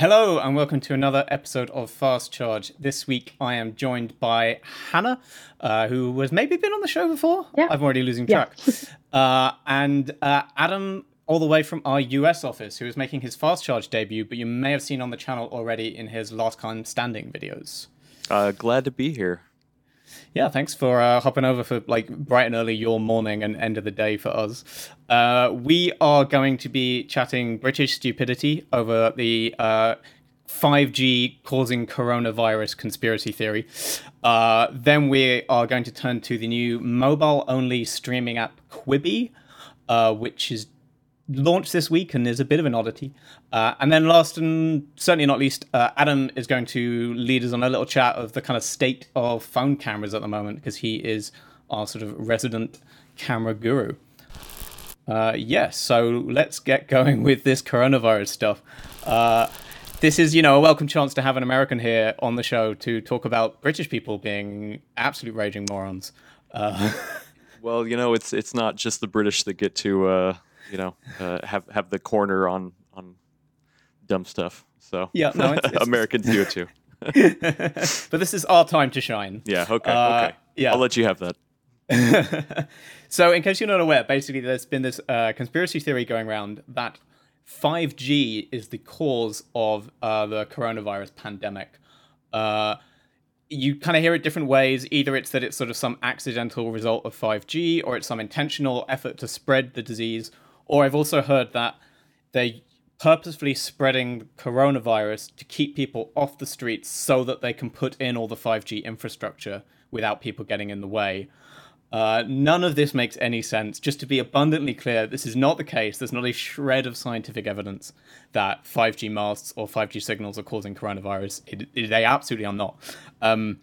Hello and welcome to another episode of Fast Charge. This week I am joined by Hannah, uh, who has maybe been on the show before. Yeah. I'm already losing Yeah. track. uh, and uh, Adam, all the way from our US office, who is making his Fast Charge debut, but you may have seen on the channel already in his Last Cam Standing videos. Uh, glad to be here. Yeah, thanks for uh, hopping over for like bright and early your morning and end of the day for us. Uh, we are going to be chatting British stupidity over the uh, 5G causing coronavirus conspiracy theory. Uh, then we are going to turn to the new mobile only streaming app Quibi, uh, which is launched this week and is a bit of an oddity. Uh, and then, last and certainly not least, uh, Adam is going to lead us on a little chat of the kind of state of phone cameras at the moment because he is our sort of resident camera guru. Uh, yes, so let's get going with this coronavirus stuff. Uh, this is, you know, a welcome chance to have an American here on the show to talk about British people being absolute raging morons. Uh, Well, you know, it's it's not just the British that get to uh, you know uh, have have the corner on on dumb stuff. So Yeah, no, it's- it's- Americans do it too. but this is our time to shine. Yeah. Okay. Uh, okay. yeah. I'll let you have that. so, in case you're not aware, basically, there's been this uh, conspiracy theory going around that 5G is the cause of uh, the coronavirus pandemic. Uh, you kind of hear it different ways. Either it's that it's sort of some accidental result of 5G, or it's some intentional effort to spread the disease. Or I've also heard that they're purposefully spreading coronavirus to keep people off the streets so that they can put in all the 5G infrastructure without people getting in the way. Uh, none of this makes any sense. Just to be abundantly clear, this is not the case. There's not a shred of scientific evidence that 5G masts or 5G signals are causing coronavirus. It, it- they absolutely are not. Um,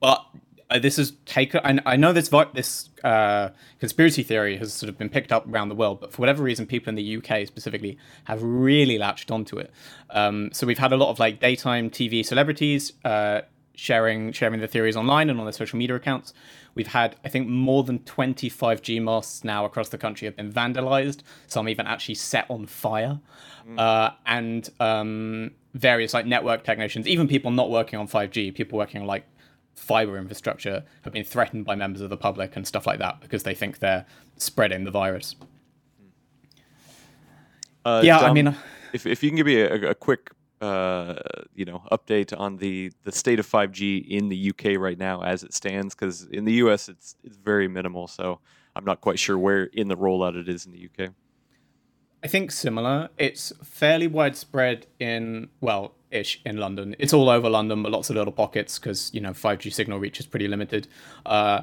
but uh, this is taken. I, I know this this uh, conspiracy theory has sort of been picked up around the world, but for whatever reason, people in the UK specifically have really latched onto it. Um, so we've had a lot of like daytime TV celebrities uh, sharing sharing their theories online and on their social media accounts. We've had, I think, more than 20 5G masts now across the country have been vandalized. Some even actually set on fire. Uh, and um, various like network technicians, even people not working on 5G, people working on like fiber infrastructure, have been threatened by members of the public and stuff like that because they think they're spreading the virus. Uh, Yeah, I mean- if if you can give me a, a quick uh, you know update on the the state of 5G in the UK right now as it stands, because in the US it's it's very minimal. So I'm not quite sure where in the rollout it is in the UK. I think similar. It's fairly widespread in well, ish in London. It's all over London, but lots of little pockets because you know 5G signal reach is pretty limited. Uh,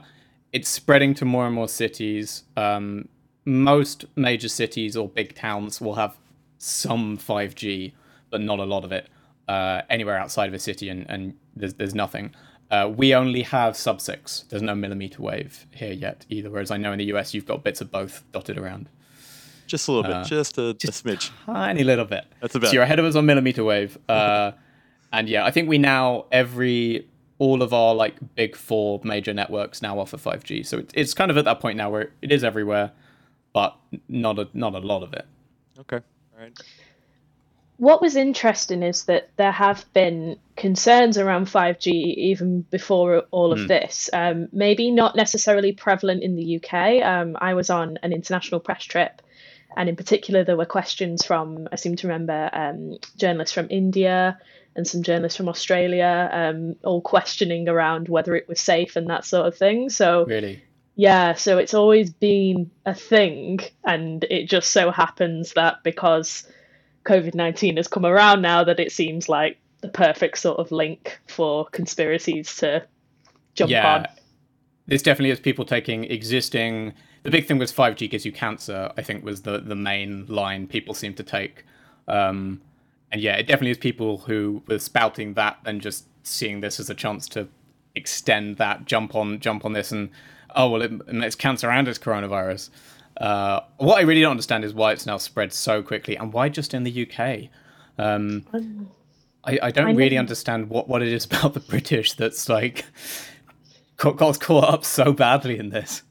it's spreading to more and more cities. Um, most major cities or big towns will have some 5G, but not a lot of it. Uh, anywhere outside of a city, and, and there's there's nothing. Uh, we only have sub six. There's no millimeter wave here yet either. Whereas I know in the US you've got bits of both dotted around. Just a little Uh, bit, just a, a smidge. tiny little bit. That's about So you're ahead of us on millimeter wave. Uh, and yeah, I think we now every all of our like big four major networks now offer 5G. So it, it's kind of at that point now where it is everywhere, but not a not a lot of it. Okay. All right. What was interesting is that there have been concerns around 5G even before all of this. Um, maybe not necessarily prevalent in the UK. Um, I was on an international press trip, and in particular, there were questions from, I seem to remember, um, journalists from India and some journalists from Australia, um, all questioning around whether it was safe and that sort of thing. So, Really. Yeah, so it's always been a thing, and it just so happens that because COVID 19 has come around now, that it seems like the perfect sort of link for conspiracies to jump yeah. on. This definitely is people taking existing. The big thing was 5G gives you cancer. I think was the the main line people seem to take. Um, and yeah, it definitely is people who were spouting that and just seeing this as a chance to extend that, jump on, jump on this, and oh well, it, it's cancer and it's coronavirus. Uh, what I really don't understand is why it's now spread so quickly and why just in the UK. Um, I, I don't I really understand what, what it is about the British that's like got, got caught up so badly in this.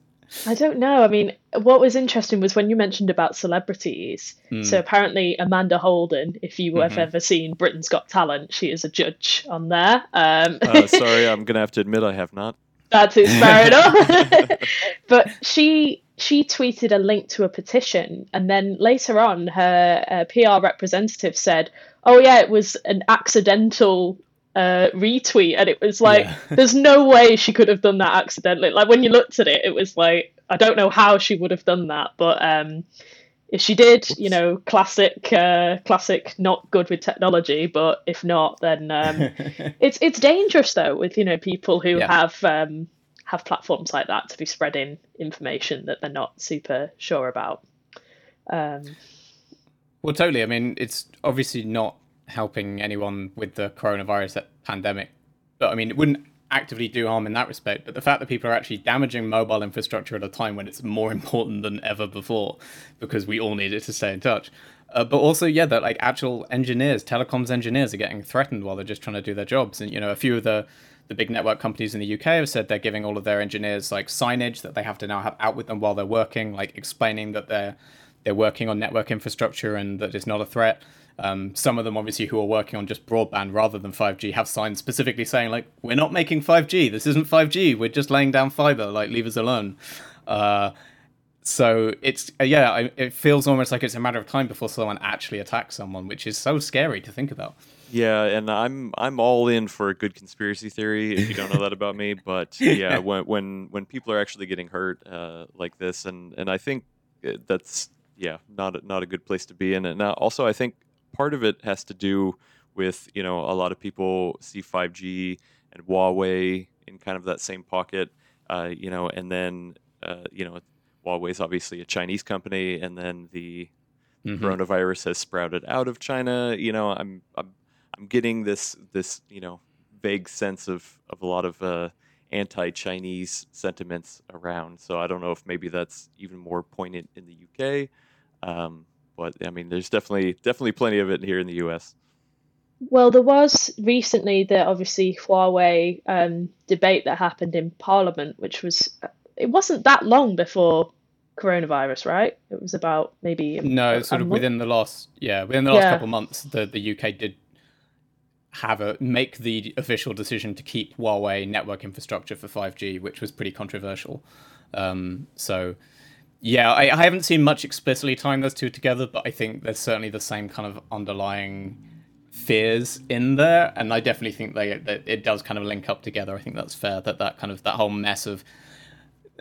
I don't know. I mean, what was interesting was when you mentioned about celebrities. Mm. So apparently, Amanda Holden, if you have mm-hmm. ever seen Britain's Got Talent, she is a judge on there. Um, uh, sorry, I'm going to have to admit I have not. That is fair enough. but she she tweeted a link to a petition, and then later on, her uh, PR representative said, "Oh yeah, it was an accidental uh, retweet, and it was like, yeah. there's no way she could have done that accidentally. Like when you looked at it, it was like, I don't know how she would have done that, but um, if she did, Oops. you know, classic, uh, classic, not good with technology. But if not, then um, it's it's dangerous though with you know people who yeah. have um, have platforms like that to be spreading information that they're not super sure about. Um, well, totally. I mean, it's obviously not helping anyone with the coronavirus pandemic. But I mean, it wouldn't actively do harm in that respect. But the fact that people are actually damaging mobile infrastructure at a time when it's more important than ever before, because we all need it to stay in touch. Uh, but also, yeah, that like actual engineers, telecoms engineers, are getting threatened while they're just trying to do their jobs. And you know, a few of the the big network companies in the UK have said they're giving all of their engineers like signage that they have to now have out with them while they're working, like explaining that they're they're working on network infrastructure and that it's not a threat. Um, some of them, obviously, who are working on just broadband rather than 5G, have signs specifically saying, like, we're not making 5G. This isn't 5G. We're just laying down fiber. Like, leave us alone. Uh, so it's uh, yeah, it feels almost like it's a matter of time before someone actually attacks someone, which is so scary to think about. Yeah, and I'm I'm all in for a good conspiracy theory. If you don't know that about me, but yeah, when when when people are actually getting hurt uh, like this, and and I think uh, that's yeah, not a, not a good place to be in. And also, I think part of it has to do with you know a lot of people see 5G and Huawei in kind of that same pocket, uh, you know, and then uh, you know Huawei is obviously a Chinese company, and then the mm-hmm. coronavirus has sprouted out of China. You know, I'm I'm I'm getting this this you know vague sense of of a lot of uh, anti-Chinese sentiments around. So I don't know if maybe that's even more poignant in the UK. Um, but I mean, there's definitely definitely plenty of it here in the U.S. Well, there was recently the obviously Huawei um, debate that happened in Parliament, which was it wasn't that long before coronavirus, right? It was about maybe no, a, sort a of month? within the last yeah within the last yeah. couple of months, the the UK did have a make the official decision to keep Huawei network infrastructure for 5G, which was pretty controversial. Um, so yeah, I, I haven't seen much explicitly tying those two together, but I think there's certainly the same kind of underlying fears in there, and I definitely think they that it does kind of link up together. I think that's fair. That that kind of that whole mess of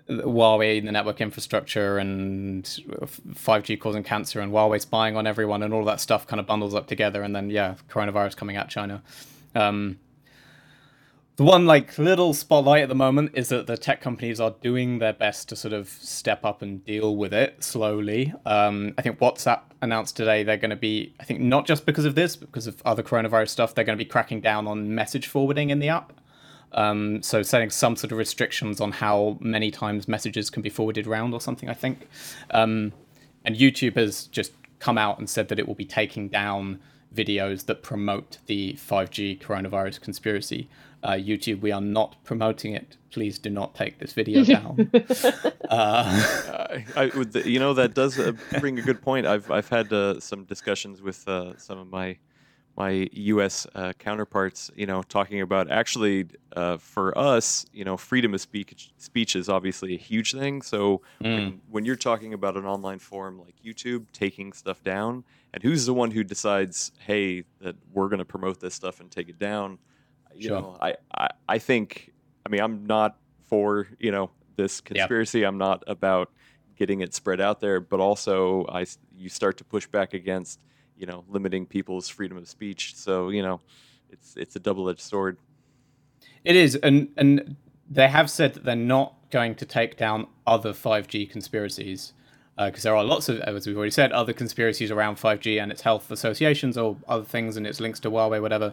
Huawei, the network infrastructure, and 5G causing cancer, and Huawei spying on everyone, and all that stuff kind of bundles up together, and then yeah, coronavirus coming out China. Um, the one like little spotlight at the moment is that the tech companies are doing their best to sort of step up and deal with it slowly. Um, I think WhatsApp announced today they're going to be, I think not just because of this, but because of other coronavirus stuff, they're going to be cracking down on message forwarding in the app. Um, so setting some sort of restrictions on how many times messages can be forwarded around or something. I think, um, and YouTube has just come out and said that it will be taking down videos that promote the 5G coronavirus conspiracy uh, YouTube, we are not promoting it. Please do not take this video down. uh, I, you know, that does uh, bring a good point. I've I've had uh, some discussions with uh, some of my my U.S. Uh, counterparts. You know, talking about actually for us, you know, freedom of speech speech is obviously a huge thing. So mm. when, when you're talking about an online forum like YouTube taking stuff down, and who's the one who decides, hey, that we're going to promote this stuff and take it down? you sure. know, I, I, I think, I mean, I'm not for, you know, this conspiracy. Yep. I'm not about getting it spread out there, but also I, you start to push back against, you know, limiting people's freedom of speech. So, you know, it's, it's a double-edged sword. It is. And, and they have said that they're not going to take down other 5G conspiracies because uh, there are lots of, as we've already said, other conspiracies around 5G and its health associations or other things and its links to Huawei, whatever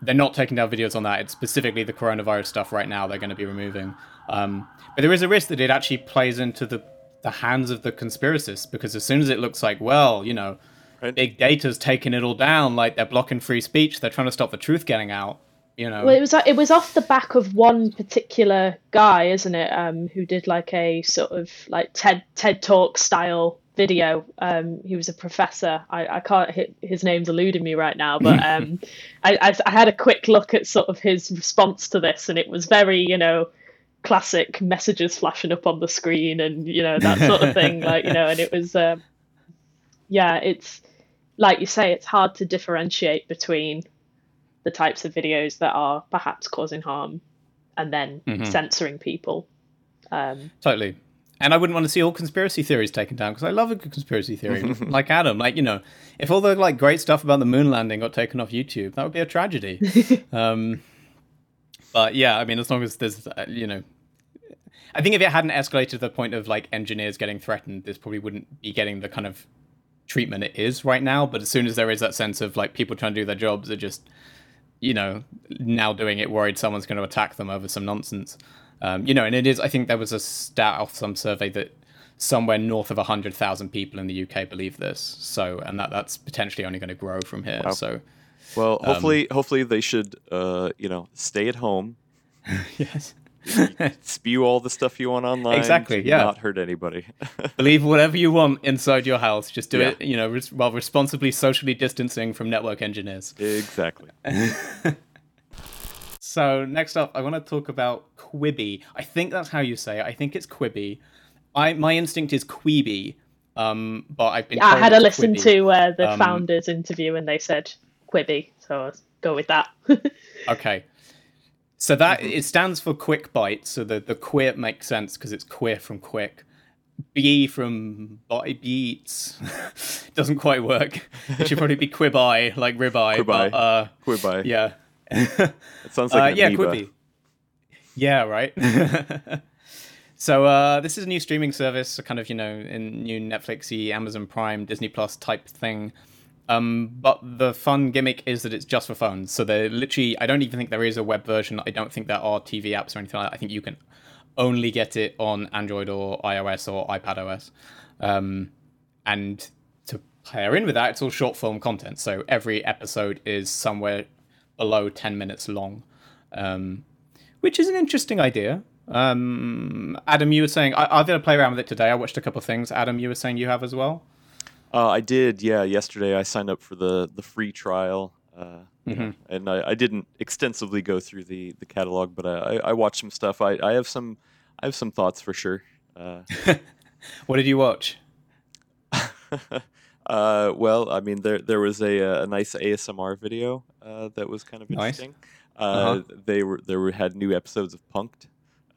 they're not taking down videos on that. It's specifically the coronavirus stuff right now they're going to be removing. Um, but there is a risk that it actually plays into the, the hands of the conspiracists because as soon as it looks like, well, you know, right. big data's taking it all down, like they're blocking free speech, they're trying to stop the truth getting out, You know, Well, it was it was off the back of one particular guy, isn't it? Um, who did like a sort of like TED TED Talk style video. Um, he was a professor. I, I can't hit his name's eluding me right now, but um, I, I I had a quick look at sort of his response to this, and it was very you know classic messages flashing up on the screen and you know that sort of thing like you know and it was um, yeah it's like you say it's hard to differentiate between the types of videos that are perhaps causing harm and then Mhm. censoring people um, Totally. And I wouldn't want to see all conspiracy theories taken down because I love a good conspiracy theory. like Adam, like you know, if all the like great stuff about the moon landing got taken off YouTube, that would be a tragedy. um, but yeah, I mean, as long as there's, uh, you know, I think if it hadn't escalated to the point of like engineers getting threatened, this probably wouldn't be getting the kind of treatment it is right now. But as soon as there is that sense of like people trying to do their jobs are just, you know, now doing it worried someone's going to attack them over some nonsense. Um, you know, and it is. I think there was a stat off some survey that somewhere north of hundred thousand people in the UK believe this. So, and that that's potentially only going to grow from here. Wow. So, Well, hopefully, hopefully they should, uh, you know, stay at home, yes. spew all the stuff you want online. Exactly, yeah. Not hurt anybody. Believe whatever you want inside your house. Just do Yeah. it, you know, res- while responsibly socially distancing from network engineers. exactly. So next up, I want to talk about Quibi. I think that's how you say it. I think it's Quibi. I my instinct is Quibi, um, but I've been. I had a listen Quibi. to uh, the Um, founders interview and they said Quibi, so I'll go with that. Okay. So that it stands for quick bite. So the the queer makes sense because it's queer from quick. B from bite beats doesn't quite work. It should probably be quibeye, like ribeye. Quibeye. But, uh, Quibeye. yeah. It sounds Uh, like an yeah. Quibi. Yeah, right. so uh, this is a new streaming service, a kind of you know, in new Netflixy, Amazon Prime, Disney Plus type thing. Um, but the fun gimmick is that it's just for phones. So they're literally, I don't even think there is a web version. I don't think there are TV apps or anything like that. I think you can only get it on Android or iOS or iPadOS. Um, and to pair in with that, it's all short form content. So every episode is somewhere below 10 minutes long, um, which is an interesting idea. Um, Adam, you were saying, I, I've going to play around with it today. I watched a couple of things. Adam, you were saying you have as well? Uh, I did, yeah. Yesterday, I signed up for the the free trial, uh, Mm-hmm. and I, I didn't extensively go through the the catalog, but I, I, I watched some stuff. I, I have some I have some thoughts for sure. Uh, What did you watch? uh, well, I mean, there there was a a nice ASMR video uh, that was kind of Nice. interesting. Uh-huh. Uh, They were there were had new episodes of Punked.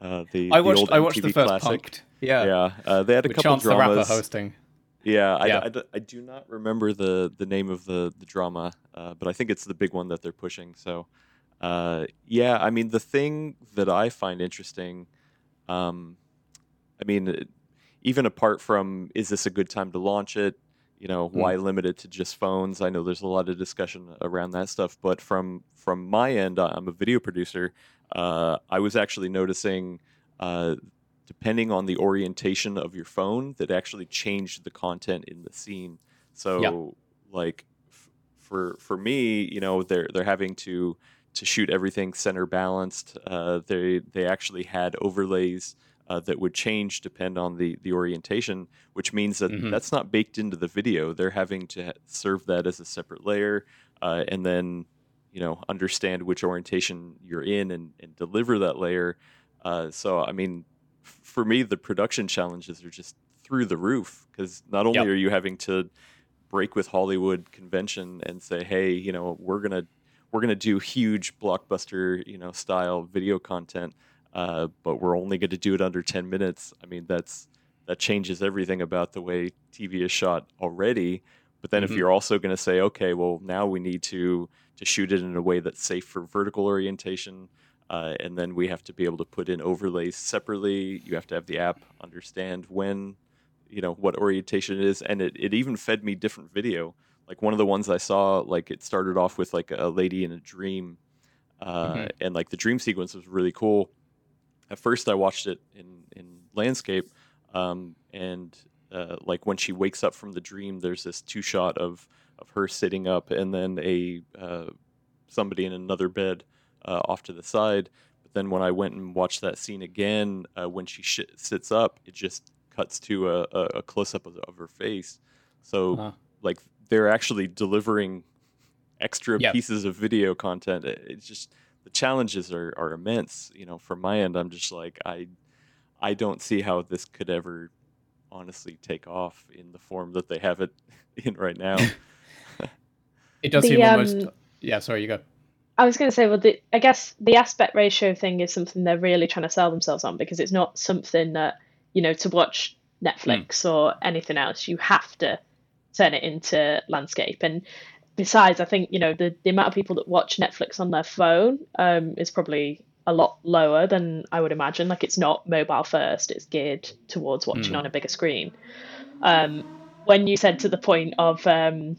Uh, the, I the watched. old I watched MTV the first classic. Punked. Yeah, Yeah, uh, they had a with couple Chance the Rapper hosting. Yeah, I, Yeah. I d- I do not remember the, the name of the, the drama, uh, but I think it's the big one that they're pushing. So, uh, yeah, I mean, the thing that I find interesting, um, I mean, even apart from is this a good time to launch it? You know, why limit it to just phones? I know there's a lot of discussion around that stuff, but from from my end, I- I'm a video producer. Uh, I was actually noticing. Depending on the orientation of your phone that actually changed the content in the scene. So like f- for for me you know they're they're having to to shoot everything center balanced. Uh, they they actually had overlays uh, that would change depend on the the orientation which means that Mhm. that's not baked into the video. They're having to serve that as a separate layer uh, and then you know understand which orientation you're in and, and deliver that layer. Uh, so I mean, for me, the production challenges are just through the roof because not only Yep. are you having to break with Hollywood convention and say, hey, you know, we're gonna we're gonna do huge blockbuster, you know, style video content, uh, but we're only going to do it under ten minutes. I mean, that's that changes everything about the way TV is shot already. But then if Mhm. you're also going to say, okay, well, now we need to to shoot it in a way that's safe for vertical orientation, uh, and then we have to be able to put in overlays separately. You have to have the app understand when, you know, what orientation it is, and it, it even fed me different video. Like one of the ones I saw, like it started off with like a lady in a dream, uh, Mhm. and like the dream sequence was really cool. At first, I watched it in in landscape, um, and uh, like when she wakes up from the dream, there's this two shot of of her sitting up, and then a uh, somebody in another bed uh, off to the side. But then when I went and watched that scene again, uh, when she sh- sits up, it just cuts to a, a, a close up of, of, her face. So uh-huh. like they're actually delivering extra yep. pieces of video content. It's just the challenges are, are immense. You know, from my end, I'm just like I I don't see how this could ever honestly take off in the form that they have it in right now. it does the, seem almost. Um, yeah, sorry, you go. I was going to say, well, the, I guess the aspect ratio thing is something they're really trying to sell themselves on because it's not something that you know to watch Netflix mm. or anything else. You have to turn it into landscape, and besides, I think you know the the amount of people that watch Netflix on their phone um, is probably a lot lower than I would imagine. Like it's not mobile first; it's geared towards watching mm. on a bigger screen. Um, when you said to the point of um,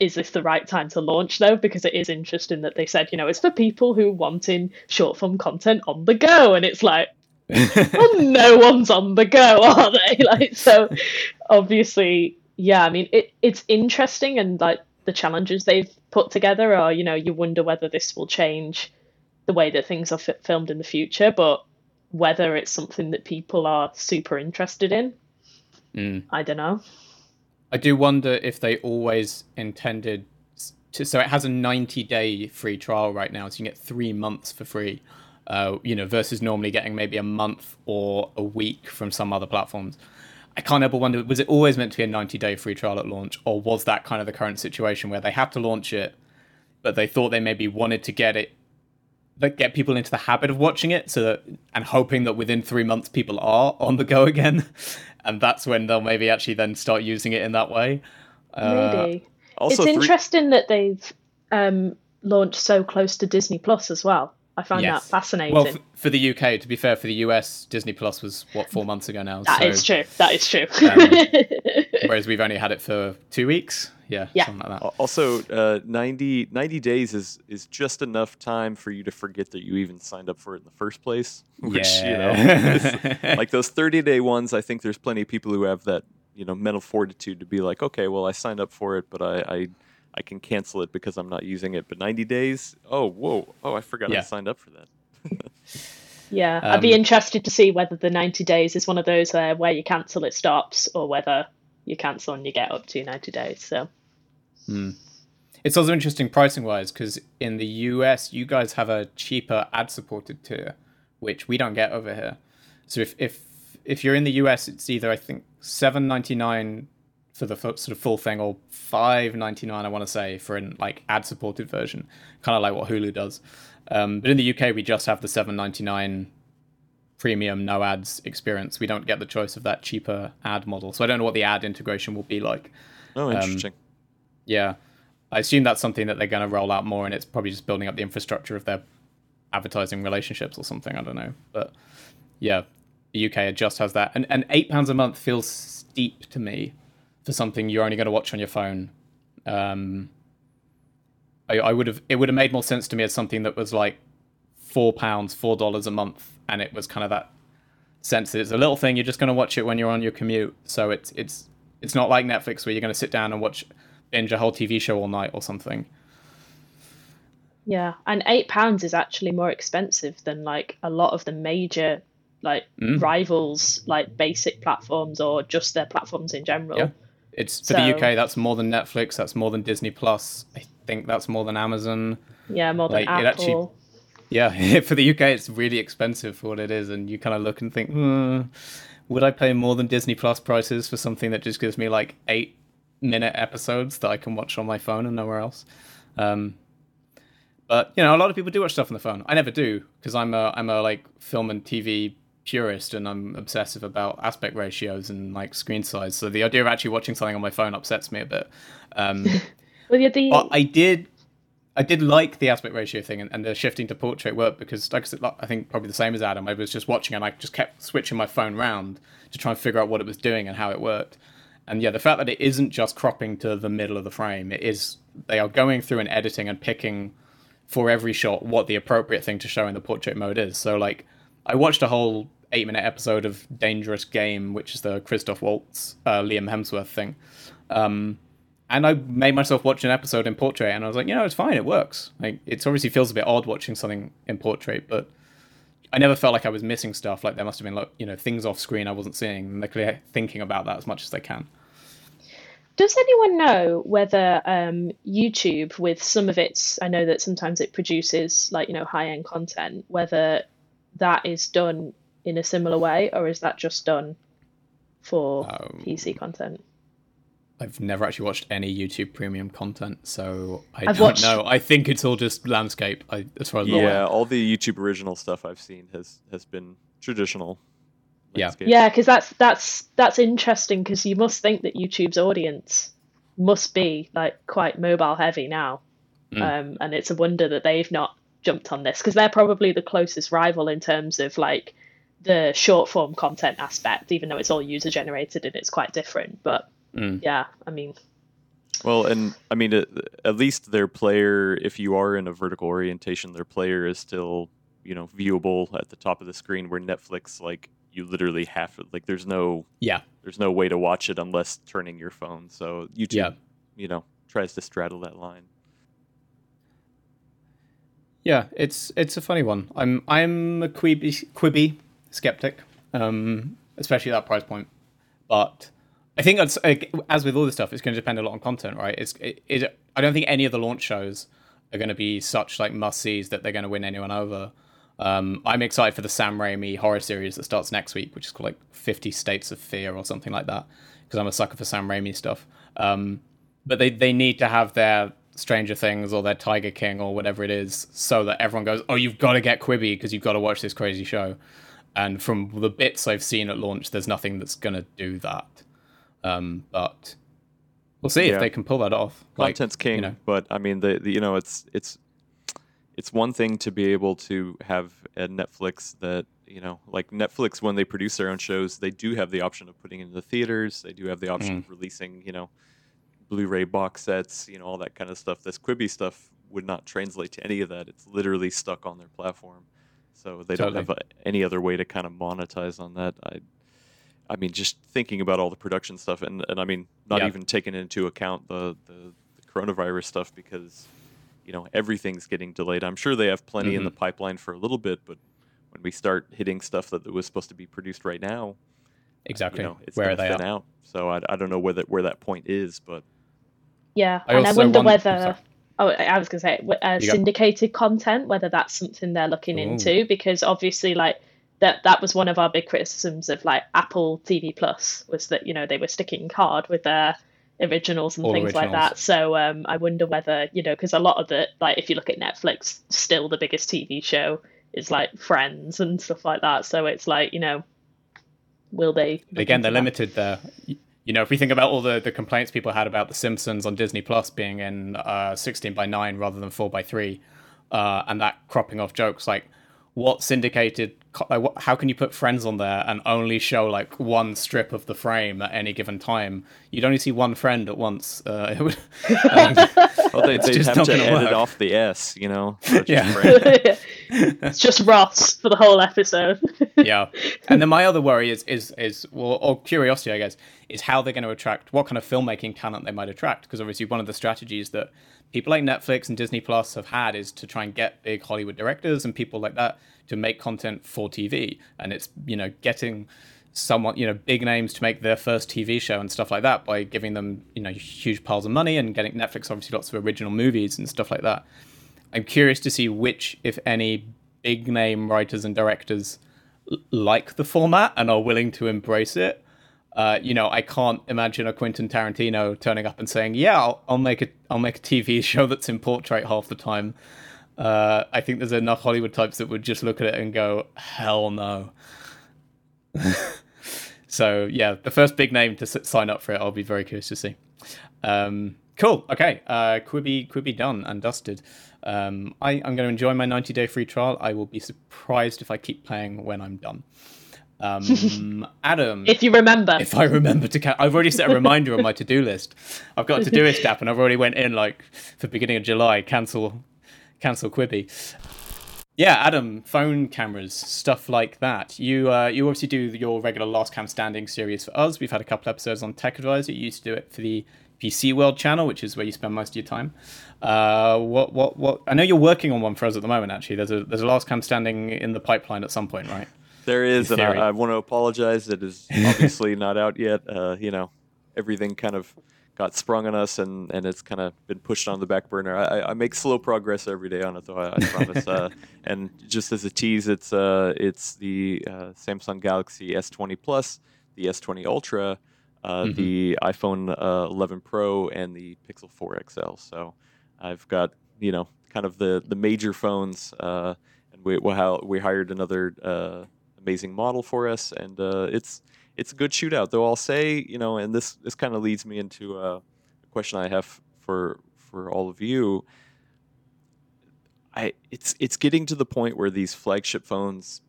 is this the right time to launch though because it is interesting that they said you know it's for people who wanting short form content on the go and it's like well, no one's on the go are they like so obviously yeah i mean it, it's interesting and like the challenges they've put together are you know you wonder whether this will change the way that things are f- filmed in the future, but whether it's something that people are super interested in, mm. I don't know. I do wonder if they always intended to. So it has a 90 day free trial right now, so you get three months for free. Uh, you know, versus normally getting maybe a month or a week from some other platforms. I can't but wonder: was it always meant to be a 90 day free trial at launch, or was that kind of the current situation where they had to launch it, but they thought they maybe wanted to get it that get people into the habit of watching it so that and hoping that within three months people are on the go again and that's when they'll maybe actually then start using it in that way. Maybe. Uh, also it's interesting that they've um, launched so close to disney plus as well i find yes. that fascinating well f- for the uk to be fair for the us disney plus was what four months ago now That so, is true that is true um, whereas we've only had it for two weeks yeah, yeah. something like that. Also, uh, 90, 90 days is is just enough time for you to forget that you even signed up for it in the first place. Which yeah. you know, like those thirty day ones, I think there's plenty of people who have that you know mental fortitude to be like, okay, well, I signed up for it, but I. I I can cancel it because I'm not using it. But 90 days? Oh, whoa. Oh, I forgot yeah. I signed up for that. yeah, um, I'd be um, interested to see whether the 90 days is one of those uh, where you cancel it stops or whether you cancel and you get up to 90 days. So, hmm. it's also interesting pricing wise because in the US, you guys have a cheaper ad supported tier, which we don't get over here. So if if if you're in the US, it's either I think seven ninety nine for the sort of full thing, or five ninety nine. I want to say for an like ad supported version, kind of like what Hulu does. Um, but in the UK, we just have the seven ninety nine premium no ads experience. We don't get the choice of that cheaper ad model. So I don't know what the ad integration will be like. Oh, um, interesting. Um, yeah. I assume that's something that they're going to roll out more, and it's probably just building up the infrastructure of their advertising relationships or something. I don't know, but yeah, the UK just has that, and and eight pounds a month feels steep to me for something you're only going to watch on your phone. Um, I, I would have it would have made more sense to me as something that was like four pounds, four dollars a month, and it was kind of that sense that it's a little thing. You're just going to watch it when you're on your commute, so it's it's it's not like Netflix where you're going to sit down and watch binge a whole TV show all night or something. Yeah, and eight pounds is actually more expensive than like a lot of the major like mm. rivals, like basic platforms or just their platforms in general. Yeah. It's for so, the UK. That's more than Netflix. That's more than Disney Plus. I think that's more than Amazon. Yeah, more than like, Apple. It actually, yeah, for the UK, it's really expensive for what it is, and you kind of look and think, hmm, would I pay more than Disney Plus prices for something that just gives me like eight minute episodes that I can watch on my phone and nowhere else? Um, but you know, a lot of people do watch stuff on the phone. I never do because I'm a I'm a like film and TV purist, and I'm obsessive about aspect ratios and like screen size. So the idea of actually watching something on my phone upsets me a bit. Um, well, the... I did I did like the aspect ratio thing and, and, the shifting to portrait work because, like I said, I think probably the same as Adam. I was just watching and I just kept switching my phone round to try and figure out what it was doing and how it worked. And yeah, the fact that it isn't just cropping to the middle of the frame, it is they are going through and editing and picking for every shot what the appropriate thing to show in the portrait mode is. So like, I watched a whole eight minute episode of Dangerous Game, which is the Christoph Waltz, uh, Liam Hemsworth thing. Um, and I made myself watch an episode in portrait, and I was like, you know, it's fine, it works. Like, it obviously feels a bit odd watching something in portrait, but I never felt like I was missing stuff. Like there must have been like you know things off screen I wasn't seeing, and they're thinking about that as much as they can. Does anyone know whether um, YouTube, with some of its, I know that sometimes it produces like you know high end content, whether that is done in a similar way, or is that just done for um, PC content? I've never actually watched any YouTube Premium content, so I I've don't watched... know. I think it's all just landscape. I, as far as yeah, all the YouTube original stuff I've seen has has been traditional. Landscape. Yeah, yeah, because that's that's that's interesting because you must think that YouTube's audience must be like quite mobile heavy now, mm. um, and it's a wonder that they've not jumped on this because they're probably the closest rival in terms of like the short form content aspect, even though it's all user generated and it's quite different, but Mm. Yeah, I mean. Well, and I mean, at, at least their player, if you are in a vertical orientation, their player is still, you know, viewable at the top of the screen. Where Netflix, like, you literally have to, like, there's no, yeah, there's no way to watch it unless turning your phone. So YouTube, yeah. you know, tries to straddle that line. Yeah, it's it's a funny one. I'm I'm a Quibi Quibi skeptic, um, especially that price point, but I think as with all this stuff, it's going to depend a lot on content, right? It's it, it, I don't think any of the launch shows are going to be such like must sees that they're going to win anyone over. Um, I'm excited for the Sam Raimi horror series that starts next week, which is called like Fifty States of Fear or something like that, because I'm a sucker for Sam Raimi stuff. Um, but they they need to have their Stranger Things or their Tiger King or whatever it is, so that everyone goes, "Oh, you've got to get Quibi because you've got to watch this crazy show." And from the bits I've seen at launch, there's nothing that's going to do that. Um, but we'll see yeah. if they can pull that off. Content's like, king, you know. but I mean, the, the, you know, it's it's it's one thing to be able to have a Netflix that you know, like Netflix when they produce their own shows, they do have the option of putting it in the theaters. They do have the option mm. of releasing, you know, Blu-ray box sets, you know, all that kind of stuff. This Quibi stuff would not translate to any of that. It's literally stuck on their platform, so they totally. don't have a, any other way to kind of monetize on that. I I mean, just thinking about all the production stuff, and, and I mean, not even taking into account the, the, the, coronavirus stuff because, you know, everything's getting delayed. I'm sure they have plenty mm-hmm. in the mm-hmm. pipeline for a little bit, but when we start hitting stuff that was supposed to be produced right now, exactly, you know, it's where are they out. So I, I don't know where that where that point is, but yeah, I and I wonder want, whether. Oh, I was going to say uh, syndicated content, whether that's something they're looking Ooh. into, because obviously, like that that was one of our big criticisms of like Apple TV Plus was that you know they were sticking hard with their originals and All things originals. like that. So um, I wonder whether you know because a lot of the like if you look at Netflix, still the biggest TV show is like Friends and stuff like that. So it's like you know, will they? Again, they're that? limited there. You know, if we think about all the, the complaints people had about The Simpsons on Disney Plus being in uh, 16 by 9 rather than 4 by 3, uh, and that cropping off jokes, like what syndicated like what, how can you put friends on there and only show like one strip of the frame at any given time? You'd only see one friend at once uh, it would, um, well, they, would have to edit work. off the s you know yeah. It's just ross for the whole episode. Yeah. And then my other worry is is is well or curiosity i guess is how they're going to attract what kind of filmmaking talent they might attract because obviously one of the strategies that people like Netflix and Disney Plus have had is to try and get big Hollywood directors and people like that to make content for TV. And it's, you know, getting someone, you know, big names to make their first TV show and stuff like that by giving them, you know, huge piles of money and getting Netflix obviously lots of original movies and stuff like that. I'm curious to see which, if any, big name writers and directors like the format and are willing to embrace it uh, you know, I can't imagine a Quentin Tarantino turning up and saying, "Yeah, I'll, I'll, make a I'll make a TV show that's in portrait half the time." Uh, I think there's enough Hollywood types that would just look at it and go, "Hell no." so yeah, the first big name to s- sign up for it, I'll be very curious to see. Um, cool. Okay, uh, Quibi Quibi done and dusted. Um, I, I'm going to enjoy my 90 day free trial. I will be surprised if I keep playing when I'm done. Um, Adam, if you remember, if I remember to, ca- I've already set a reminder on my to-do list. I've got a to-do list app, and I've already went in like for beginning of July. Cancel, cancel Quibi. Yeah, Adam, phone cameras, stuff like that. You uh, you obviously do your regular Last Cam Standing series for us. We've had a couple episodes on Tech Advisor. You used to do it for the PC World channel, which is where you spend most of your time. Uh, what what what? I know you're working on one for us at the moment. Actually, there's a there's a last cam standing in the pipeline at some point, right? There is, and I, I, want to apologize. It is obviously not out yet. Uh, you know, everything kind of got sprung on us, and, and it's kind of been pushed on the back burner. I, I make slow progress every day on it, though. I, I promise. uh, and just as a tease, it's uh, it's the uh, Samsung Galaxy S20 Plus, the S20 Ultra, uh, mm-hmm. the iPhone uh, 11 Pro, and the Pixel 4 XL. So I've got you know kind of the the major phones, and we we, we hired another amazing model for us, and uh, it's it's a good shootout. Though I'll say, you know, and this this kind of leads me into uh, a question I have for for all of you. I it's it's getting to the point where these flagship phones,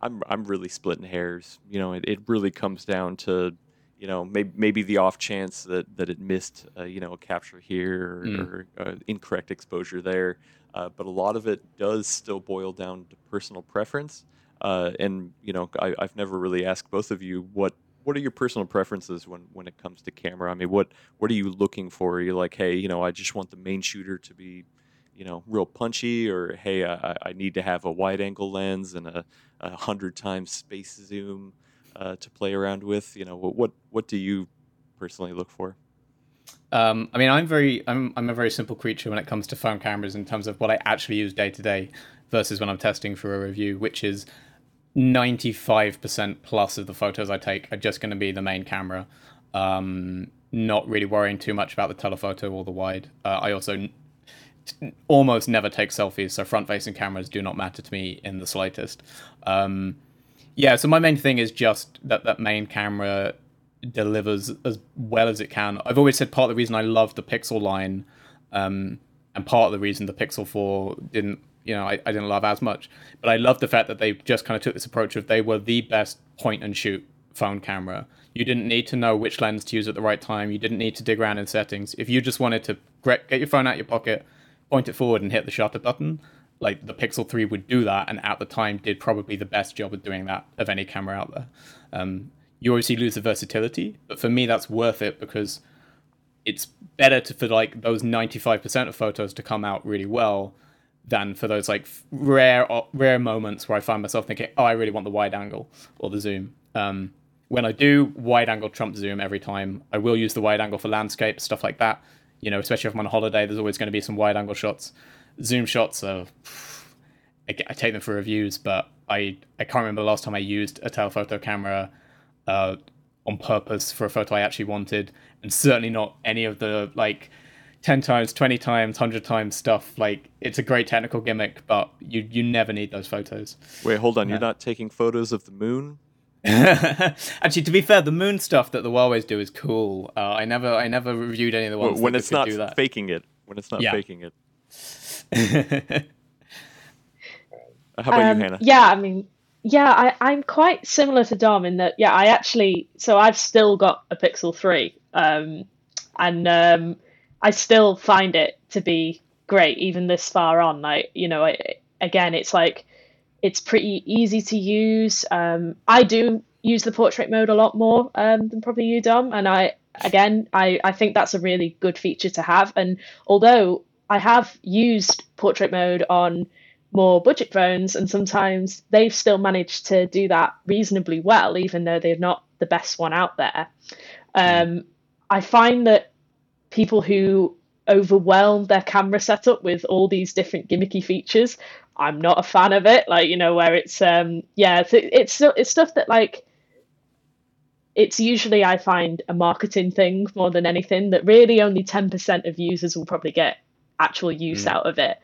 I'm I'm really splitting hairs. You know, it, it really comes down to you know maybe maybe the off chance that that it missed uh, you know a capture here or, mm. or uh, incorrect exposure there. Uh, but a lot of it does still boil down to personal preference. Uh, and you know, I, have never really asked both of you what what are your personal preferences when when it comes to camera. I mean, what what are you looking for? Are you like, hey, you know, I just want the main shooter to be, you know, real punchy, or hey, I, I need to have a wide angle lens and a, a hundred times space zoom uh, to play around with. You know, what what do you personally look for? Um, I mean, I'm very, I'm, I'm a very simple creature when it comes to phone cameras in terms of what I actually use day to day versus when I'm testing for a review, which is 95% plus of the photos I take are just going to be the main camera. Um, not really worrying too much about the telephoto or the wide. Uh, I also n- almost never take selfies, so front facing cameras do not matter to me in the slightest. Um, yeah, so my main thing is just that that main camera delivers as well as it can. I've always said part of the reason I love the Pixel line, um, and part of the reason the Pixel 4 didn't you know, I, I didn't love as much. But I love the fact that they just kind of took this approach of they were the best point and shoot phone camera. You didn't need to know which lens to use at the right time. You didn't need to dig around in settings. If you just wanted to get your phone out your pocket, point it forward, and hit the shutter button, like the Pixel 3 would do that, and at the time did probably the best job of doing that of any camera out there. Um, you obviously lose the versatility, but for me that's worth it because it's better to for like those 95% of photos to come out really well than for those like rare rare moments where I find myself thinking, oh, I really want the wide angle or the zoom. Um, when I do, wide angle trump zoom every time. I will use the wide angle for landscape stuff like that. You know, especially if I'm on a holiday, there's always going to be some wide angle shots. Zoom shots are, I, I take them for reviews, but I I can't remember the last time I used a telephoto camera uh, on purpose for a photo I actually wanted, and certainly not any of the like 10 times, 20 times, 100 times stuff. Like, it's a great technical gimmick, but you, you never need those photos. Wait, hold on. Yeah. You're not taking photos of the moon? Actually, to be fair, the moon stuff that the Huawei's do is cool. Uh, I never, I never reviewed any of the ones when it's not faking it. When it's not yeah. faking it. How about um, you, Hannah? Yeah, I mean, yeah, I, I'm quite similar to Dom in that. Yeah, I actually, so I've still got a Pixel Three, um, and um, I still find it to be great, even this far on. Like, you know, I, again, it's like it's pretty easy to use. Um, I do use the portrait mode a lot more um, than probably you, Dom, and I again, I, I think that's a really good feature to have. And although I have used portrait mode on more budget phones, and sometimes they've still managed to do that reasonably well, even though they're not the best one out there. Um, I find that people who overwhelm their camera setup with all these different gimmicky features. I'm not a fan of it. Like you know, where it's um yeah, it's it's, it's stuff that like it's usually I find a marketing thing more than anything. That really only ten percent of users will probably get actual use mm. out of it.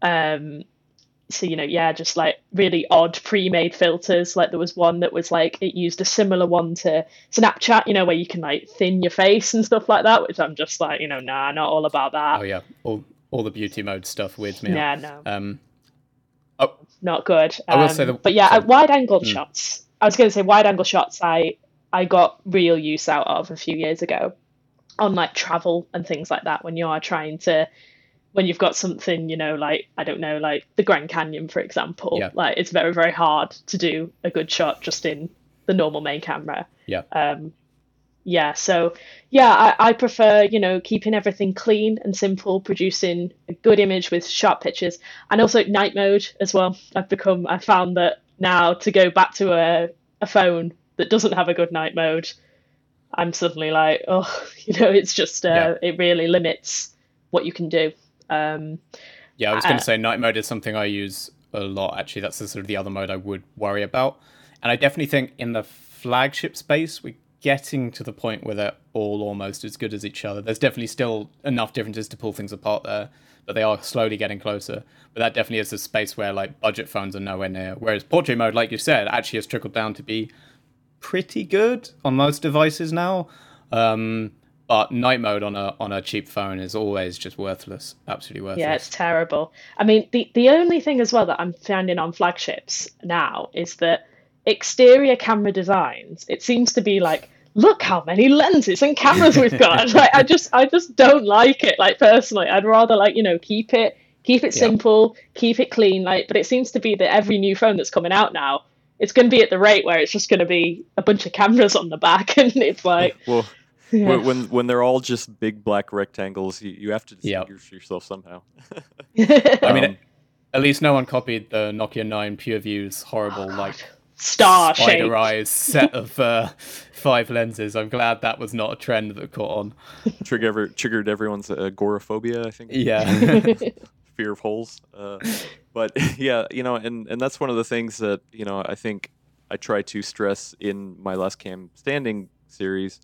Um, so you know yeah just like really odd pre-made filters. Like there was one that was like it used a similar one to snapchat you know where you can like thin your face and stuff like that which i'm just like you know nah not all about that. Oh yeah. All all the beauty mode stuff weirds me yeah out. no. Um oh not good. Um, i will say um, the, but yeah wide angle mm. shots. I was going to say wide angle shots i i got real use out of a few years ago on like travel and things like that when you are trying to when you've got something, you know, like I don't know, like the Grand Canyon, for example, yeah. like it's very, very hard to do a good shot just in the normal main camera. Yeah. Um, yeah, so yeah, I, I prefer, you know, keeping everything clean and simple, producing a good image with sharp pictures, and also night mode as well. I've become, I found that now to go back to a, a phone that doesn't have a good night mode, I'm suddenly like, oh, you know, it's just, uh, yeah. it really limits what you can do. Um, yeah, I was going to uh, say night mode is something I use a lot. Actually, that's the sort of the other mode I would worry about. And I definitely think in the flagship space, we're getting to the point where they're all almost as good as each other. There's definitely still enough differences to pull things apart there, but they are slowly getting closer. But that definitely is a space where like budget phones are nowhere near. Whereas portrait mode, like you said, actually has trickled down to be pretty good on most devices now. Um, but night mode on a on a cheap phone is always just worthless, absolutely worthless. Yeah, it's terrible. I mean, the the only thing as well that I'm finding on flagships now is that exterior camera designs. It seems to be like look how many lenses and cameras we've got. like I just I just don't like it. Like personally, I'd rather like you know keep it keep it simple, keep it clean. Like, but it seems to be that every new phone that's coming out now, it's going to be at the rate where it's just going to be a bunch of cameras on the back, and it's like well. Yeah. When when they're all just big black rectangles, you, you have to distinguish yep. yourself somehow. I mean, um, at least no one copied the Nokia 9 PureView's horrible oh, like star spider eyes set of uh, five lenses. I'm glad that was not a trend that caught on. Trigger triggered everyone's agoraphobia, I think. Yeah. Fear of holes. Uh, but yeah, you know, and and that's one of the things that you know I think I try to stress in my last cam standing series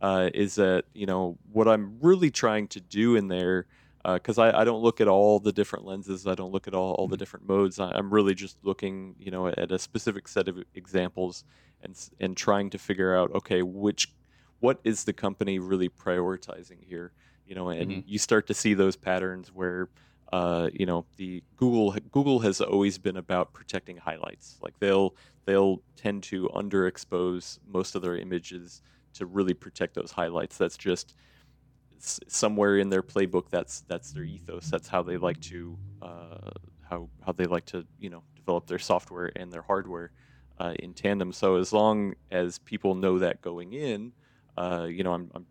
uh, is that you know what I'm really trying to do in there because uh, I, I, don't look at all the different lenses. I don't look at all, all the mm-hmm. different modes. I, am really just looking, you know, at a specific set of examples and and trying to figure out, okay, which what is the company really prioritizing here? You know, and mm-hmm. you start to see those patterns where, uh, you know, the Google Google has always been about protecting highlights. Like they'll they'll tend to underexpose most of their images to really protect those highlights. That's just somewhere in their playbook that's that's their ethos that's how they like to uh, how how they like to you know develop their software and their hardware uh, in tandem so as long as people know that going in uh, you know I'm, I'm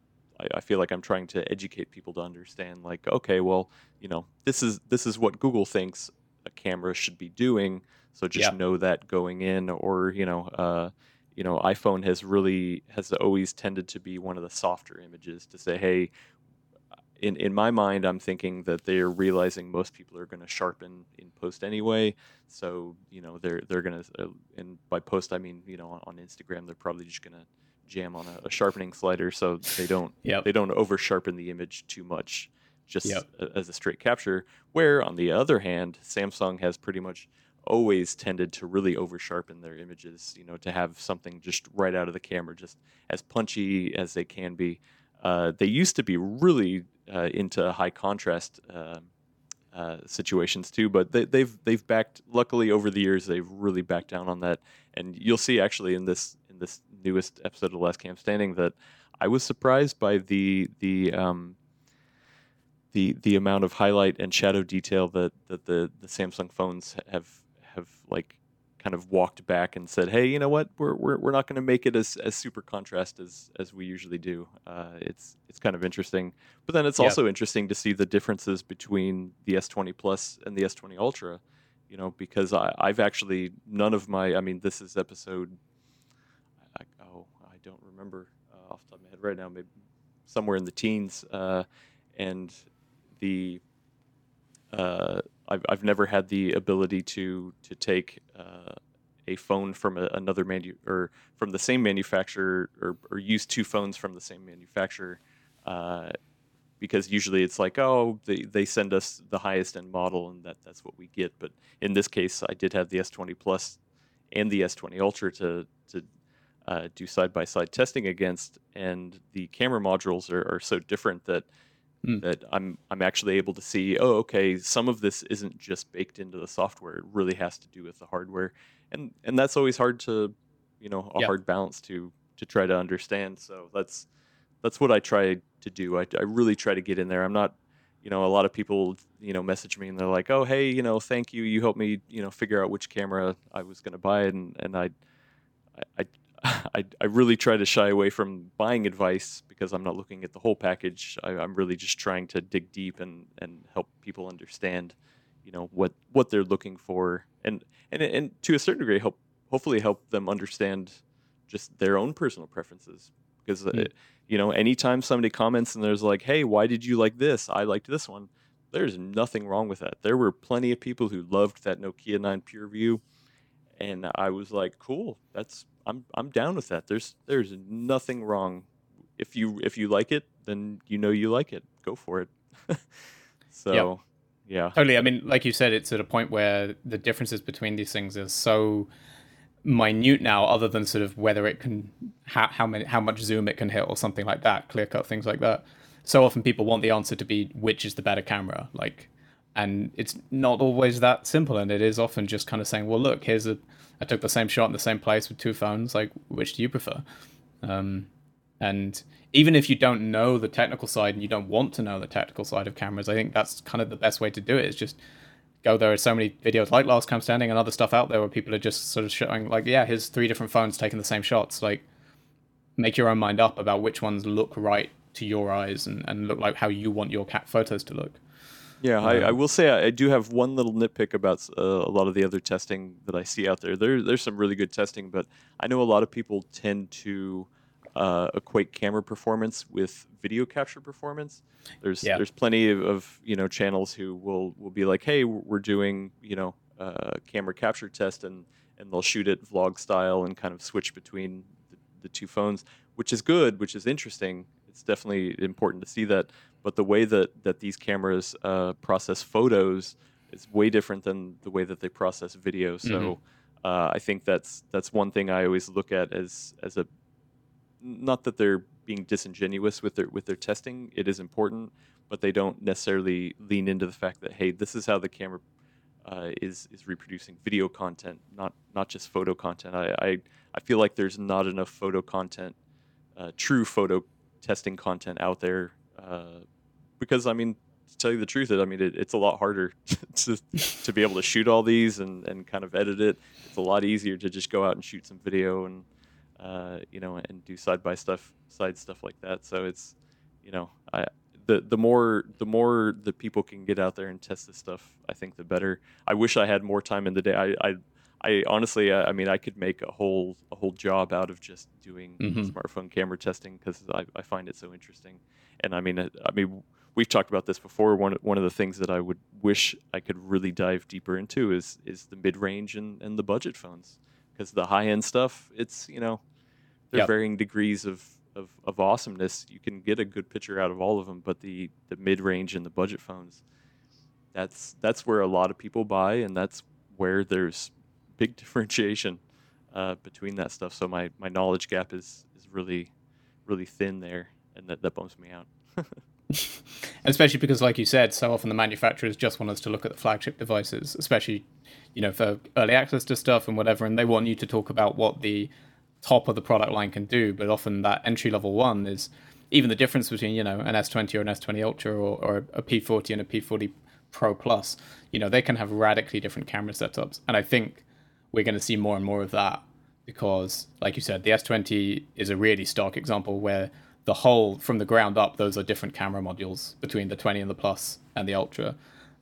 I feel like I'm trying to educate people to understand like okay well you know this is this is what Google thinks a camera should be doing so just yeah. know that going in or you know uh, you know iphone has really has always tended to be one of the softer images to say hey in in my mind, I'm thinking that they're realizing most people are going to sharpen in post anyway. So you know they're they're going to, uh, and by post I mean you know on, on Instagram they're probably just going to jam on a, a, sharpening slider so they don't yep. they don't over sharpen the image too much just yep. as a straight capture. Where on the other hand, Samsung has pretty much always tended to really over sharpen their images. You know to have something just right out of the camera, just as punchy as they can be. Uh, they used to be really uh, into high contrast uh, uh, situations too. But they, they've they've backed. Luckily, over the years, they've really backed down on that. And you'll see actually in this in this newest episode of Last Cam Standing that I was surprised by the the um, the the amount of highlight and shadow detail that, that the, the Samsung phones have have like kind of walked back and said, "Hey, you know what? We're we're, we're not going to make it as, as super contrast as as we usually do." Uh, it's it's kind of interesting, but then it's yep. also interesting to see the differences between the S20 Plus and the S20 Ultra. You know, because I, I've actually none of my. I mean, this is episode. Remember uh, off the top of my head right now. Maybe somewhere in the teens, uh, and the uh, I've, I've never had the ability to to take uh, a phone from a, another manu or from the same manufacturer or, or use two phones from the same manufacturer uh, because usually it's like oh they, they send us the highest end model and that that's what we get but in this case I did have the S20 Plus and the S20 Ultra to to uh, do side by side testing against and the camera modules are, are so different that mm. that I'm I'm actually able to see. Oh, okay, some of this isn't just baked into the software; it really has to do with the hardware, and and that's always hard to, you know, a yep. hard balance to to try to understand. So that's that's what I try to do. I, I really try to get in there. I'm not, you know, a lot of people, you know, message me and they're like, oh, hey, you know, thank you. You helped me, you know, figure out which camera I was going to buy, and and I, I, I, I really try to shy away from buying advice because I'm not looking at the whole package. I, I'm really just trying to dig deep and, and help people understand, you know, what, what they're looking for, and, and and to a certain degree, help hopefully help them understand just their own personal preferences. Because mm. you know, anytime somebody comments and there's like, "Hey, why did you like this? I liked this one." There's nothing wrong with that. There were plenty of people who loved that Nokia 9 PureView, and I was like, "Cool, that's I'm I'm down with that. There's there's nothing wrong. If you if you like it, then you know you like it. Go for it." so. Yep. Yeah. Totally. I mean, like you said, it's at a point where the differences between these things are so minute now, other than sort of whether it can how, how many how much zoom it can hit or something like that, clear cut things like that. So often people want the answer to be which is the better camera, like, and it's not always that simple. And it is often just kind of saying, well, look, here's a I took the same shot in the same place with two phones. Like, which do you prefer? Um, and even if you don't know the technical side and you don't want to know the technical side of cameras, I think that's kind of the best way to do it. Is just go. There are so many videos like Last Cam Standing and other stuff out there where people are just sort of showing like, yeah, here's three different phones taking the same shots. Like, make your own mind up about which ones look right to your eyes and, and look like how you want your cat photos to look. Yeah, I, I, will say I, do have one little nitpick about uh, a lot of the other testing that I see out there. There, there's some really good testing, but I know a lot of people tend to uh, equate camera performance with video capture performance. There's yeah. there's plenty of, of, you know channels who will will be like, hey, we're doing you know uh, camera capture test and and they'll shoot it vlog style and kind of switch between the, the two phones, which is good, which is interesting. It's definitely important to see that. But the way that that these cameras uh, process photos is way different than the way that they process video. So. Mm-hmm. Uh, I think that's that's one thing I always look at as as a not that they're being disingenuous with their with their testing. It is important, but they don't necessarily lean into the fact that hey, this is how the camera uh, is is reproducing video content, not not just photo content. I I, I feel like there's not enough photo content, uh, true photo testing content out there, uh, because I mean. To tell you the truth, I mean it, it's a lot harder to, to be able to shoot all these and, and kind of edit it. It's a lot easier to just go out and shoot some video and uh, you know, and do side by stuff, side stuff like that. So it's, you know, I the the more the more the people can get out there and test this stuff, I think the better. I wish I had more time in the day. I I, I honestly, I, I mean, I could make a whole a whole job out of just doing mm-hmm. smartphone camera testing because I, I find it so interesting. And I mean, I, I mean, we've talked about this before. One one of the things that I would wish I could really dive deeper into is is the mid range and, and the budget phones because the high end stuff, it's you know, they're yep. varying degrees of, of of awesomeness. You can get a good picture out of all of them, but the the mid range and the budget phones, that's that's where a lot of people buy, and that's where there's big differentiation uh, between that stuff. So my my knowledge gap is is really really thin there, and that that bumps me out. especially because, like you said, so often the manufacturers just want us to look at the flagship devices, especially, you know, for early access to stuff and whatever, and they want you to talk about what the top of the product line can do. But often that entry level one is even the difference between, you know, an S20 or an S20 Ultra or, or a P40 and a P40 Pro Plus. You know, they can have radically different camera setups, and I think we're going to see more and more of that because, like you said, the S20 is a really stark example where the whole from the ground up, those are different camera modules between the 20 and the Plus and the Ultra.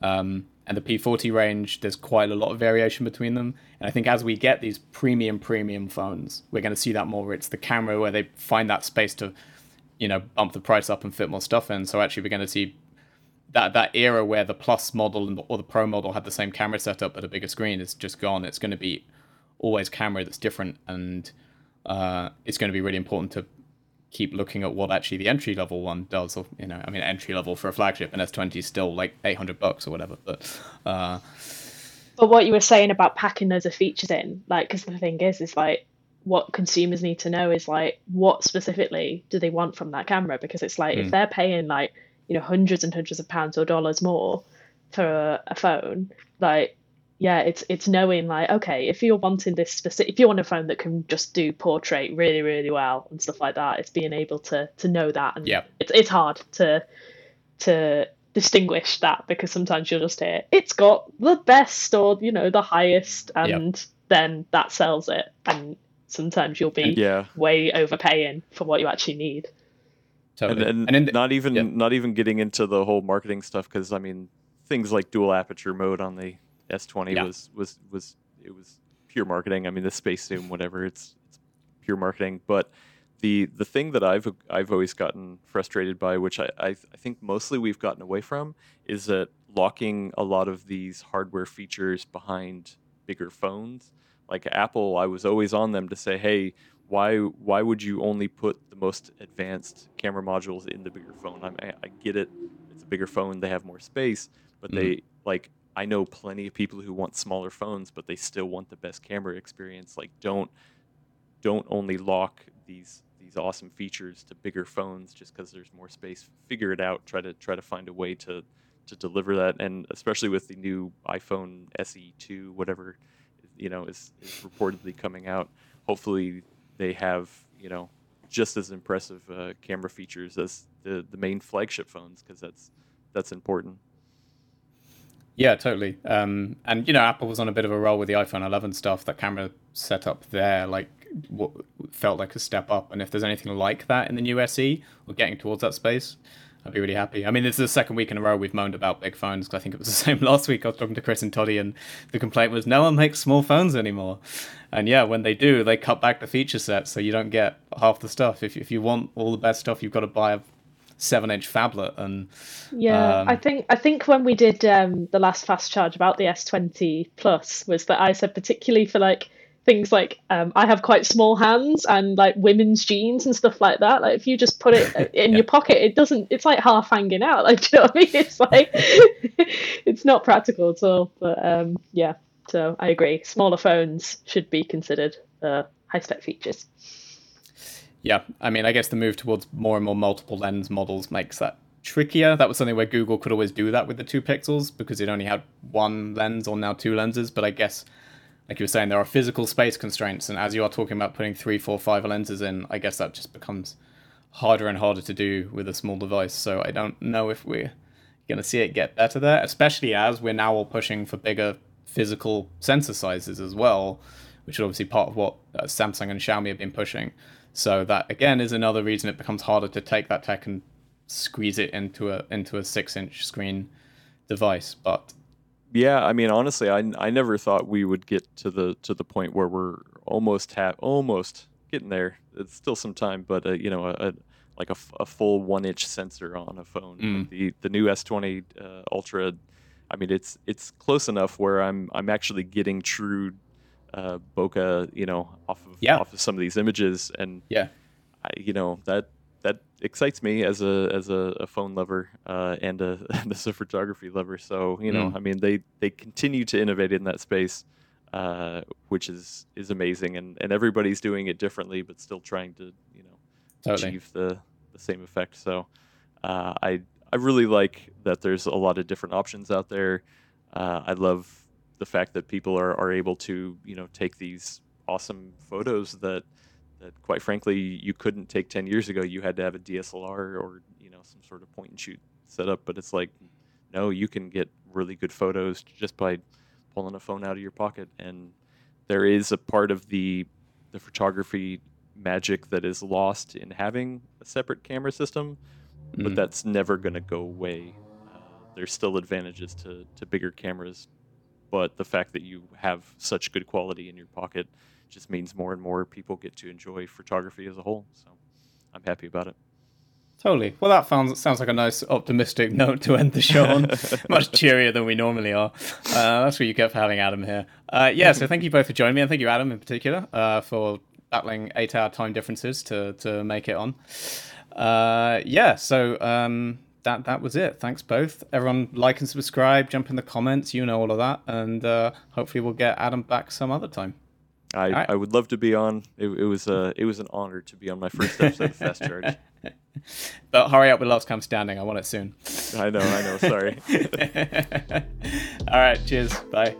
Um, and the P40 range, there's quite a lot of variation between them. And I think as we get these premium, premium phones, we're going to see that more. Where it's the camera where they find that space to, you know, bump the price up and fit more stuff in. So actually, we're going to see that that era where the Plus model or the Pro model had the same camera setup but a bigger screen is just gone. It's going to be always camera that's different, and uh, it's going to be really important to keep looking at what actually the entry level one does. Or you know, I mean, entry level for a flagship and S20 is still like 800 bucks or whatever. But uh, but what you were saying about packing those of features in, like, because the thing is, is like what consumers need to know is like what specifically do they want from that camera? Because it's like mm. if hmm. they're paying like you know hundreds and hundreds of pounds or dollars more for a, a phone, like yeah, it's it's knowing like okay, if you're wanting this specific, if you want a phone that can just do portrait really really well and stuff like that, it's being able to to know that, and yeah, it's it's hard to to distinguish that because sometimes you'll just hear it's got the best or you know the highest, and yep. then that sells it, and sometimes you'll be yeah. way overpaying for what you actually need. Totally. And, and, and the, not even yeah. not even getting into the whole marketing stuff because I mean things like dual aperture mode on the S20 yeah. was was was it was pure marketing. I mean the space zoom whatever it's it's pure marketing. But the the thing that I've I've always gotten frustrated by, which I I, I think mostly we've gotten away from, is that locking a lot of these hardware features behind bigger phones. Like Apple, I was always on them to say, hey, why why would you only put the most advanced camera modules in the bigger phone? I, I get it; it's a bigger phone, they have more space, but mm. they like I know plenty of people who want smaller phones, but they still want the best camera experience. Like don't don't only lock these these awesome features to bigger phones just because there's more space. Figure it out. Try to try to find a way to to deliver that, and especially with the new iPhone SE two, whatever you know is, is reportedly coming out. Hopefully they have you know just as impressive uh, camera features as the the main flagship phones because that's that's important. Yeah, totally. Um, and you know, Apple was on a bit of a roll with the iPhone 11 stuff. That camera setup there, like, what felt like a step up. And if there's anything like that in the new SE, we're getting towards that space. I'd be really happy. I mean, this is the second week in a row we've moaned about big phones. Because I think it was the same last week. I was talking to Chris and Toddy, and the complaint was no one makes small phones anymore. And yeah, when they do, they cut back the feature set so you don't get half the stuff. If if you want all the best stuff, you've got to buy a seven-inch phablet. And yeah, um, I think I think when we did um, the last fast charge about the S20 Plus was that I said particularly for like things like um, I have quite small hands and like women's jeans and stuff like that. Like if you just put it in yeah. your pocket, it doesn't. It's like half hanging out. Like do you know what I mean? It's like it's not practical at all. But um, yeah, so I agree. Smaller phones should be considered uh, high spec features. Yeah, I mean, I guess the move towards more and more multiple lens models makes that trickier. That was something where Google could always do that with the two pixels because it only had one lens or now two lenses. But I guess like you were saying, there are physical space constraints, and as you are talking about putting three, four, five lenses in, I guess that just becomes harder and harder to do with a small device. So I don't know if we're going to see it get better there, especially as we're now all pushing for bigger physical sensor sizes as well, which is obviously part of what uh, Samsung and Xiaomi have been pushing. So that again is another reason it becomes harder to take that tech and squeeze it into a into a six inch screen device. But yeah, I mean, honestly, I, I never thought we would get to the to the point where we're almost have almost getting there. It's still some time, but uh, you know, a, a like a, a, full one inch sensor on a phone. Mm. Like the the new S20 uh, Ultra, I mean, it's it's close enough where I'm I'm actually getting true uh, bokeh, you know, off of yeah. off of some of these images, and yeah, I, you know that that excites me as a as a, a phone lover uh, and, a, and as a photography lover. So you know, mm. I mean, they they continue to innovate in that space, uh, which is is amazing, and and everybody's doing it differently, but still trying to you know totally. achieve the the same effect. So uh, I I really like that there's a lot of different options out there. Uh, I love the fact that people are, are able to you know take these awesome photos that that quite frankly you couldn't take 10 years ago. You had to have a DSLR or you know some sort of point and shoot setup. But it's like no you can get really good photos just by pulling a phone out of your pocket. And there is a part of the the photography magic that is lost in having a separate camera system mm-hmm. but that's never going to go away. Uh, there's still advantages to to bigger cameras but the fact that you have such good quality in your pocket just means more and more people get to enjoy photography as a whole. So I'm happy about it. Totally. Well, that sounds sounds like a nice optimistic note to end the show on. Much cheerier than we normally are. Uh, that's what you get for having Adam here. Uh, yeah. So thank you both for joining me, and thank you, Adam, in particular, uh, for battling eight-hour time differences to to make it on. Uh, yeah. So um, that that was it. Thanks both. Everyone, like and subscribe. Jump in the comments. You know all of that, and uh, hopefully we'll get Adam back some other time. I, right. I would love to be on. It, it was a it was an honor to be on my first episode of Fast Charge. But hurry up with Last Cam Standing. I want it soon. I know. I know. Sorry. All right. Cheers. Bye.